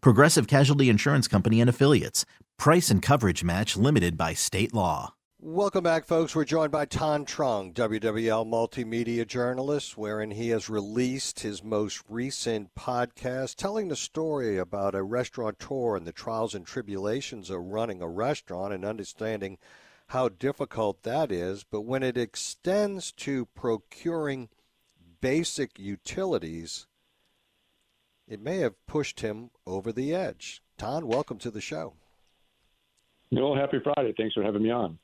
Progressive Casualty Insurance Company and Affiliates. Price and coverage match limited by state law. Welcome back, folks. We're joined by Thanh Truong, WWL multimedia journalist, wherein he has released his most recent podcast telling the story about a restaurateur and the trials and tribulations of running a restaurant and understanding how difficult that is. But when it extends to procuring basic utilities, it may have pushed him over the edge. Thanh, welcome to the show. Well, happy Friday. Thanks for having me on.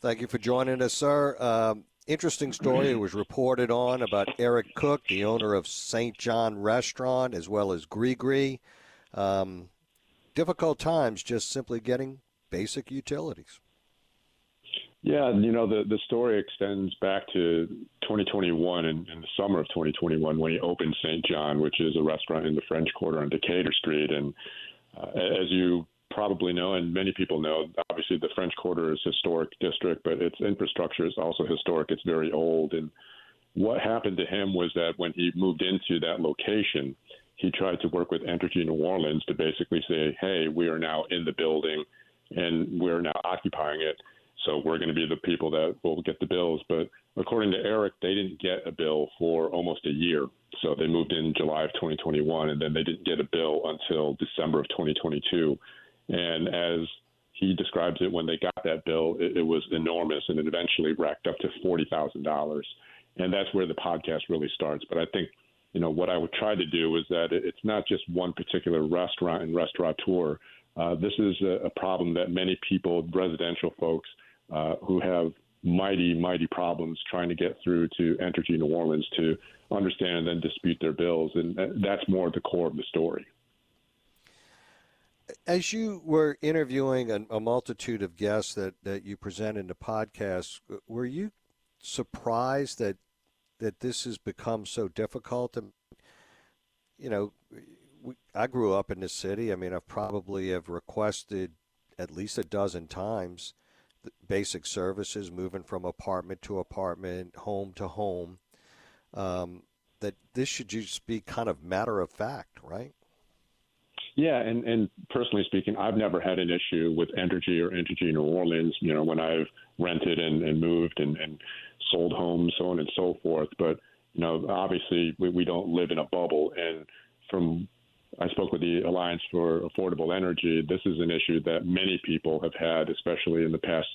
Thank you for joining us, sir. Um, interesting story. It was reported on about Eric Cook, the owner of St. John Restaurant, as well as Gree Um, difficult times just simply getting basic utilities. Yeah, you know, the, the story extends back to 2021 and in, in the summer of 2021 when he opened St. John, which is a restaurant in the French Quarter on Decatur Street. And uh, as you probably know, and many people know, obviously the French Quarter is historic district, but its infrastructure is also historic. It's very old. And what happened to him was that when he moved into that location, he tried to work with Entergy New Orleans to basically say, hey, we are now in the building and we're now occupying it. So we're going to be the people that will get the bills. But according to Eric, they didn't get a bill for almost a year. So they moved in July of 2021, and then they didn't get a bill until December of 2022. And as he describes it, when they got that bill, it, it was enormous, and it eventually racked up to forty thousand dollars. And that's where the podcast really starts. But I think, you know, what I would try to do is that it's not just one particular restaurant and restaurateur. Uh, this is a, a problem that many people, residential folks, uh, who have mighty, mighty problems trying to get through to Entergy New Orleans to understand and then dispute their bills. And that's more the core of the story as you were interviewing a, a, multitude of guests that, that you present in the podcast, were you surprised that that this has become so difficult? And, you know, we, I grew up in the city. I mean, I've probably have requested at least a dozen times basic services, moving from apartment to apartment, home to home. Um, that this should just be kind of matter of fact, right? Yeah, and, and personally speaking, I've never had an issue with Entergy or Entergy New Orleans, you know, when I've rented and, and moved and, and sold homes, so on and so forth. But, you know, obviously we, we don't live in a bubble. And from I spoke with the Alliance for Affordable Energy. This is an issue that many people have had, especially in the past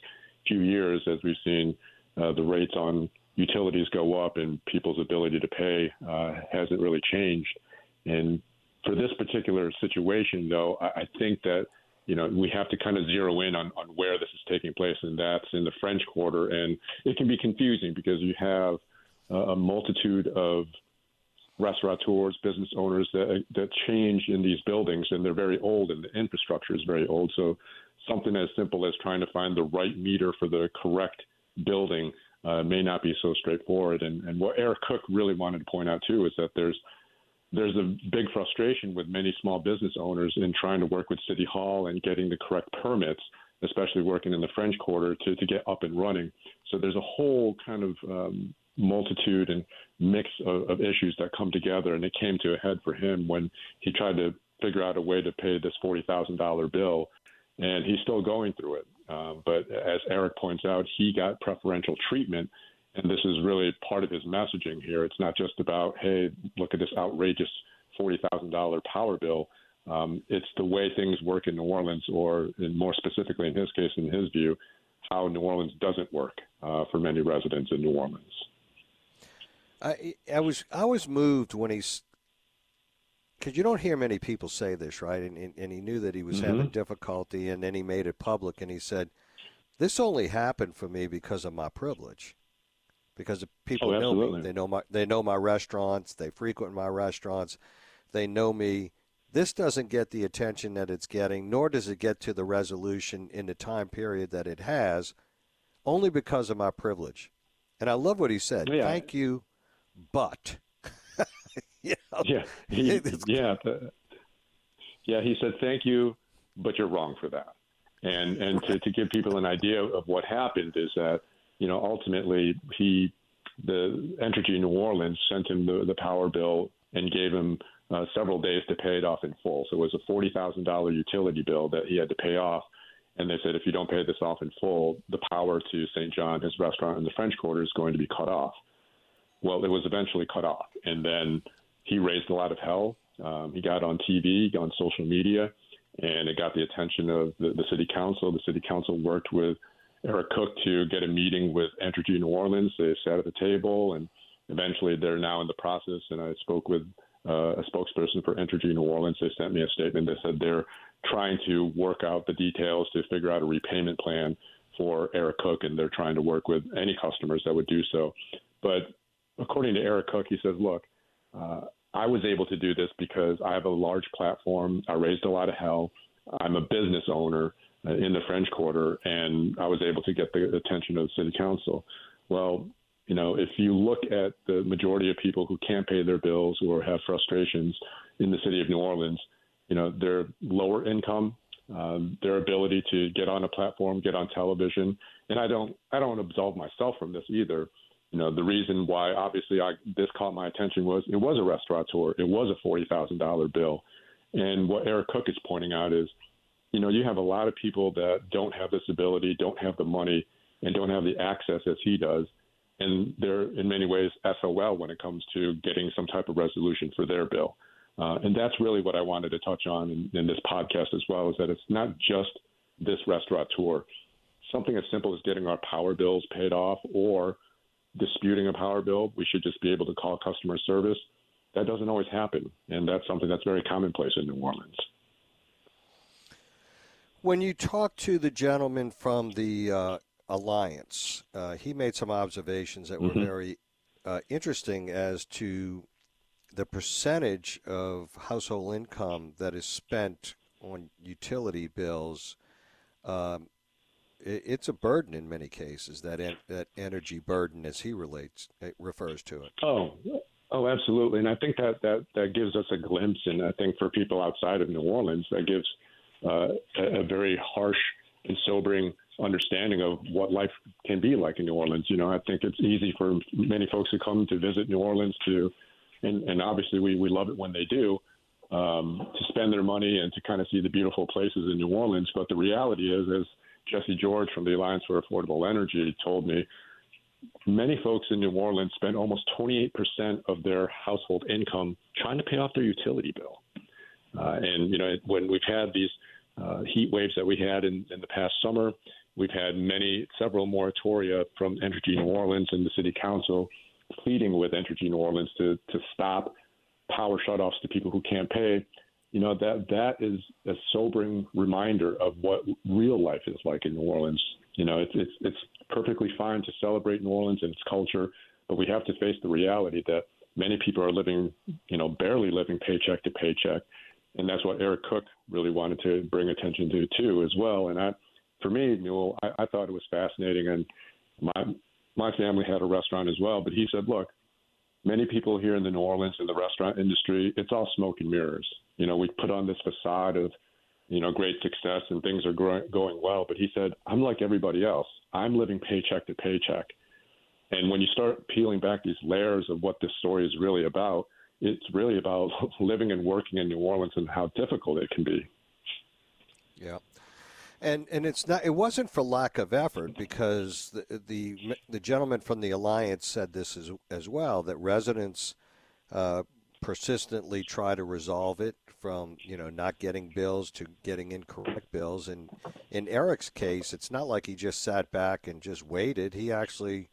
few years, as we've seen uh, the rates on utilities go up and people's ability to pay uh, hasn't really changed. And for this particular situation, though, I, I think that you know we have to kind of zero in on, on where this is taking place, and that's in the French Quarter, and it can be confusing because you have uh, a multitude of restaurateurs, business owners that that change in these buildings, and they're very old, and the infrastructure is very old. So something as simple as trying to find the right meter for the correct building uh, may not be so straightforward. And, and what Eric Cook really wanted to point out too is that there's there's a big frustration with many small business owners in trying to work with City Hall and getting the correct permits, especially working in the French Quarter to, to get up and running. So there's a whole kind of um, multitude and mix of, of issues that come together, and it came to a head for him when he tried to figure out a way to pay this forty thousand dollar bill, and he's still going through it. Um, but as Eric points out, he got preferential treatment and this is really part of his messaging here. It's not just about, hey, look at this outrageous $40,000 power bill. Um, it's the way things work in New Orleans, or more specifically in his case, in his view, how New Orleans doesn't work uh, for many residents in New Orleans. I I was I was moved when he's because you don't hear many people say this, right? And and, and he knew that he was Mhm. having difficulty, and then he made it public, and he said, "This only happened for me because of my privilege." Because the people Oh, know me, they know my they know my restaurants, they frequent my restaurants, they know me. This doesn't get the attention that it's getting, nor does it get to the resolution in the time period that it has, only because of my privilege. And I love what he said. Yeah. Thank you, but. you know, Yeah, he, yeah, the, yeah. He said, "Thank you, but you're wrong for that." And and to, to give people an idea of what happened is that you know ultimately he the Entergy New Orleans sent him the, the power bill and gave him uh, several days to pay it off in full. So it was a forty thousand dollar utility bill that he had to pay off. And they said, if you don't pay this off in full, the power to St. John, his restaurant in the French Quarter, is going to be cut off. Well, it was eventually cut off, and then he raised a lot of hell. Um, he got on TV, on social media, and it got the attention of the, the city council. The city council worked with Eric Cook to get a meeting with Entergy New Orleans. They sat at the table, and eventually they're now in the process. And I spoke with uh, a spokesperson for Entergy New Orleans. They sent me a statement that said they're trying to work out the details to figure out a repayment plan for Eric Cook, and they're trying to work with any customers that would do so. But according to Eric Cook, he says, look, uh, I was able to do this because I have a large platform. I raised a lot of hell. I'm a business owner uh, in the French Quarter, and I was able to get the attention of the city council. Well, you know, if you look at the majority of people who can't pay their bills or have frustrations in the city of New Orleans, you know, they're lower income, um, their ability to get on a platform, get on television, and I don't, I don't absolve myself from this either. You know, the reason why obviously I, this caught my attention was it was a restaurateur, it was a forty thousand dollar bill, and what Eric Cook is pointing out is, you know, you have a lot of people that don't have this ability, don't have the money, and don't have the access as he does, and they're in many ways SOL when it comes to getting some type of resolution for their bill. Uh, and that's really what I wanted to touch on in, in this podcast as well, is that it's not just this restaurateur. Something as simple as getting our power bills paid off or disputing a power bill, we should just be able to call customer service. That doesn't always happen, and that's something that's very commonplace in New Orleans. When you talk to the gentleman from the uh, Alliance, uh, he made some observations that were Mhm. very uh, interesting as to the percentage of household income that is spent on utility bills. Um, it's a burden in many cases. That en- that energy burden, as he relates, refers to it. Oh, oh, absolutely. And I think that, that, that gives us a glimpse. And I think for people outside of New Orleans, that gives uh, a, a very harsh and sobering understanding of what life can be like in New Orleans. You know, I think it's easy for many folks who come to visit New Orleans to, and, and obviously we, we love it when they do, um, to spend their money and to kind of see the beautiful places in New Orleans. But the reality is, as Jesse George from the Alliance for Affordable Energy told me, many folks in New Orleans spend almost 28% of their household income trying to pay off their utility bill. Uh, and, you know, when we've had these uh, heat waves that we had in, in the past summer, we've had many, several moratoria from Entergy New Orleans and the city council pleading with Entergy New Orleans to, to stop power shutoffs to people who can't pay. You know, that, that is a sobering reminder of what real life is like in New Orleans. You know, it's, it's, it's perfectly fine to celebrate New Orleans and its culture, but we have to face the reality that many people are living, you know, barely living paycheck to paycheck. And that's what Eric Cook really wanted to bring attention to too, as well. And I, for me, know, I, I thought it was fascinating. And my my family had a restaurant as well, but he said, look, many people here in the New Orleans in the restaurant industry, it's all smoke and mirrors. You know, we put on this facade of, you know, great success and things are growing, going well. But he said, I'm like everybody else. I'm living paycheck to paycheck. And when you start peeling back these layers of what this story is really about, it's really about living and working in New Orleans and how difficult it can be. Yeah. And and it's not it wasn't for lack of effort because the the, the gentleman from the alliance said this as as well that residents uh, persistently try to resolve it from you know not getting bills to getting incorrect bills. And in Eric's case it's not like he just sat back and just waited. He actually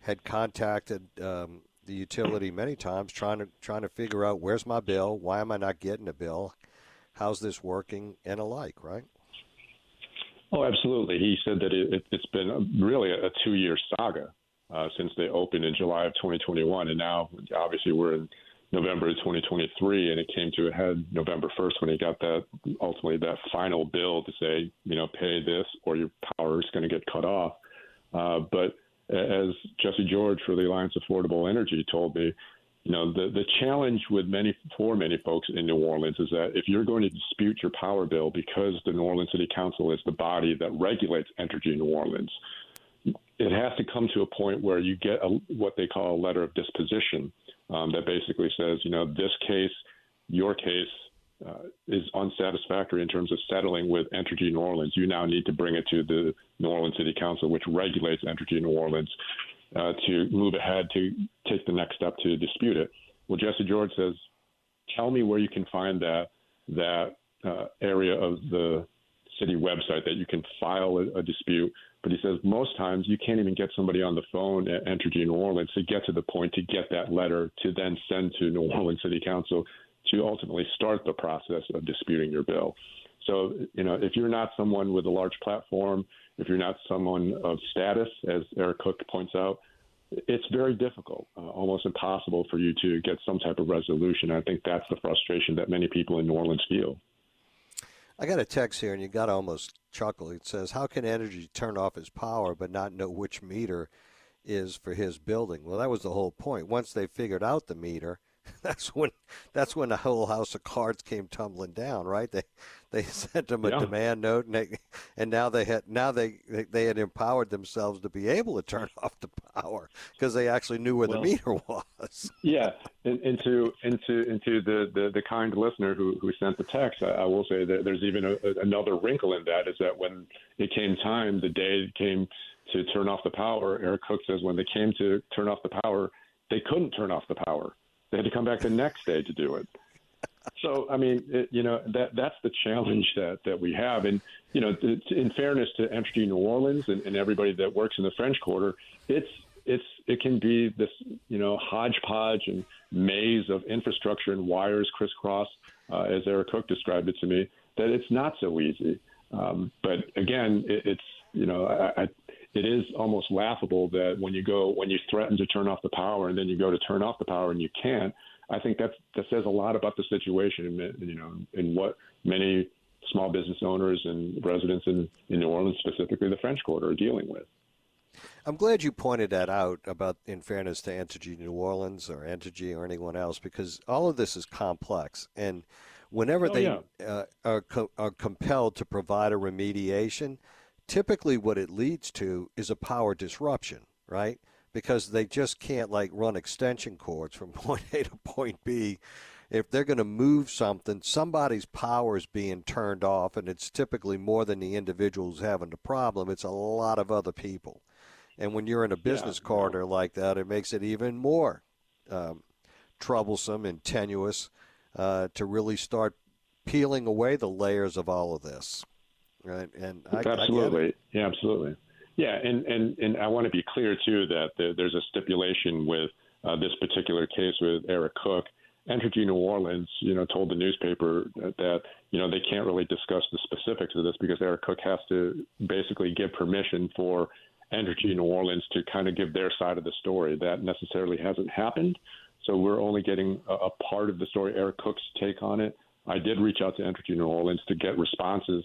had contacted um, the utility many times trying to trying to figure out where's my bill? Why am I not getting a bill? How's this working? and alike right Oh, absolutely. He said that it, has been really a two-year saga uh, since they opened in July of 2021, and now obviously we're in November of 2023, and it came to a head November 1st when he got that ultimately that final bill to say, you know, pay this or your power is going to get cut off. Uh, but as Jesse George for the Alliance Affordable Energy told me, you know, the, the challenge with many for many folks in New Orleans is that if you're going to dispute your power bill because the New Orleans City Council is the body that regulates Entergy New Orleans, it has to come to a point where you get a, what they call a letter of disposition um, that basically says, you know, this case, your case uh, is unsatisfactory in terms of settling with Entergy New Orleans. You now need to bring it to the New Orleans City Council, which regulates Entergy New Orleans, uh, to move ahead to take the next step to dispute it. Well, Jesse George says, tell me where you can find that that uh, area of the city website that you can file a, a dispute but he says most times you can't even get somebody on the phone at Entergy New Orleans to get to the point to get that letter to then send to New Orleans City Council to ultimately start the process of disputing your bill. So, you know, if you're not someone with a large platform, if you're not someone of status, as Eric Cook points out, it's very difficult, uh, almost impossible for you to get some type of resolution. I think that's the frustration that many people in New Orleans feel. I got a text here, and you got to almost chuckle. It says, "How can Entergy turn off his power but not know which meter is for his building?" Well, that was the whole point. Once they figured out the meter, that's when that's when the whole house of cards came tumbling down, right? They they sent them a yeah. demand note, and they, and now they had now they they had empowered themselves to be able to turn off the power because they actually knew where well, the meter was. yeah, into into into the, the, the kind listener who who sent the text, I, I will say that there's even a, another wrinkle in that is that when it came time, the day it came to turn off the power, Eric Cook says when they came to turn off the power, they couldn't turn off the power they had to come back the next day to do it. So, I mean, it, you know, that that's the challenge that, that we have. And, you know, in fairness to Entergy New Orleans and, and everybody that works in the French Quarter, it's it's it can be this you know hodgepodge and maze of infrastructure and wires crisscross, uh, as Eric Cook described it to me. That it's not so easy. Um, but again, it, it's you know I, I, it is almost laughable that when you go when you threaten to turn off the power and then you go to turn off the power and you can't. I think that's that says a lot about the situation, you know, in what many small business owners and residents in, in New Orleans, specifically the French Quarter, are dealing with. I'm glad you pointed that out about, in fairness to Entergy New Orleans or Entergy or anyone else, because all of this is complex. And whenever oh, they yeah. uh, are, co- are compelled to provide a remediation, typically what it leads to is a power disruption, right? Because they just can't like run extension cords from point A to point B. If they're going to move something, somebody's power is being turned off, and it's typically more than the individual who's having the problem. It's a lot of other people. And when you're in a business yeah. corridor like that, it makes it even more um, troublesome and tenuous uh, to really start peeling away the layers of all of this right? And I, absolutely, I yeah, absolutely, yeah. And and and I want to be clear too that there's a stipulation with uh, this particular case with Eric Cook. Entergy New Orleans, you know, told the newspaper that you know they can't really discuss the specifics of this because Eric Cook has to basically give permission for Entergy New Orleans to kind of give their side of the story. That necessarily hasn't happened, so we're only getting a, a part of the story. Eric Cook's take on it. I did reach out to Entergy New Orleans to get responses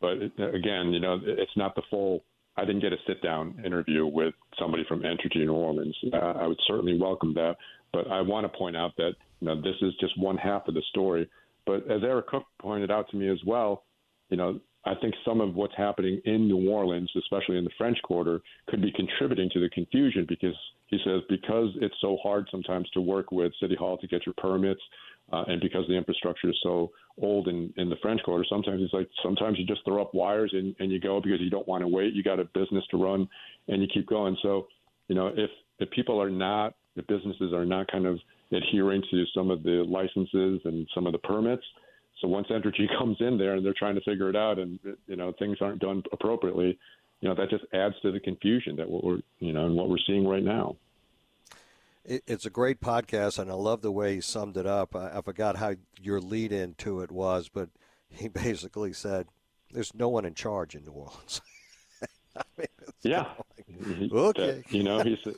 but again, you know, it's not the full. I didn't get a sit down interview with somebody from Entergy New Orleans. Uh, I would certainly welcome that, but I want to point out that you know this is just one half of the story. But as Eric Cook pointed out to me as well, you know, I think some of what's happening in New Orleans, especially in the French Quarter, could be contributing to the confusion because he says because it's so hard sometimes to work with City Hall to get your permits, uh, and because the infrastructure is so old in, in the French Quarter, sometimes it's like sometimes you just throw up wires and, and you go because you don't want to wait. You got a business to run, and you keep going. So, you know, if if people are not, if businesses are not kind of adhering to some of the licenses and some of the permits. So once Entergy comes in there and they're trying to figure it out, and you know things aren't done appropriately, you know that just adds to the confusion that what we're you know and what we're seeing right now. It's a great podcast, and I love the way he summed it up. I, I forgot how your lead into it was, but he basically said, "There's no one in charge in New Orleans." I mean, yeah. Like, okay. you know, he said,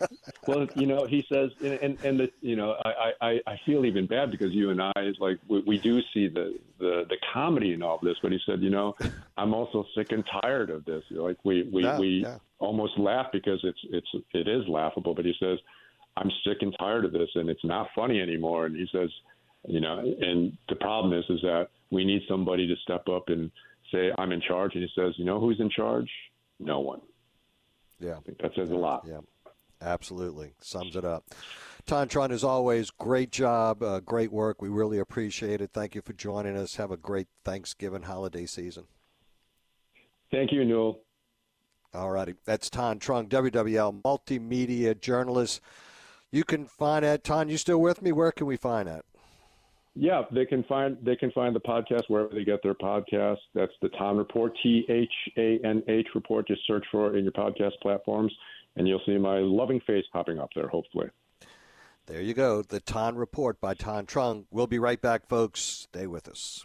well, you know, he says, and and the, you know, I, I I feel even bad because you and I like we, we do see the the the comedy in all of this, but he said, you know, I'm also sick and tired of this. Like we we yeah, we yeah. almost laugh because it's it's it is laughable, but he says, I'm sick and tired of this, and it's not funny anymore. And he says, you know, and the problem is is that we need somebody to step up and say I'm in charge. And he says, you know, who's in charge? No one. Yeah, I think that says a lot. Yeah, absolutely sums it up. Thanh Truong, as always, great job, uh, great work. We really appreciate it. Thank you for joining us. Have a great Thanksgiving holiday season. Thank you, Newell. All righty. That's Thanh Truong, WWL multimedia journalist. You can find that. Thanh, you still with me? Where can we find that? Yeah, they can find they can find the podcast wherever they get their podcast. That's the Thanh Report, T H A N H Report. Just search for it in your podcast platforms, and you'll see my loving face popping up there. Hopefully. There you go. The Thanh Report by Thanh Truong. We'll be right back, folks. Stay with us.